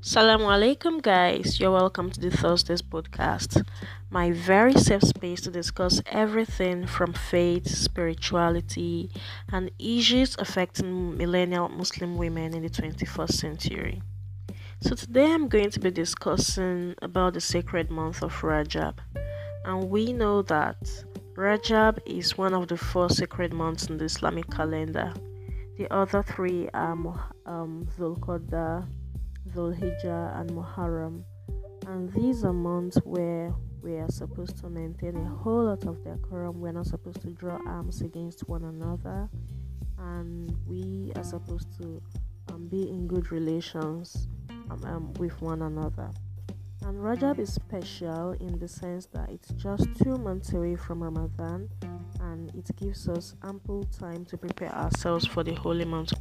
Assalamu alaikum, guys. You're welcome to the Thursdays podcast, my very safe space to discuss everything from faith, spirituality, and issues affecting millennial Muslim women in the 21st century. So, today I'm going to be discussing about the sacred month of Rajab. And we know that Rajab is one of the four sacred months in the Islamic calendar. The other three are um, Zulhijjah, and Muharram. And these are months where we are supposed to maintain a whole lot of decorum. We're not supposed to draw arms against one another, and we are supposed to um, be in good relations um, um, with one another. And Rajab is special in the sense that it's just two months away from Ramadan and it gives us ample time to prepare ourselves for the holy month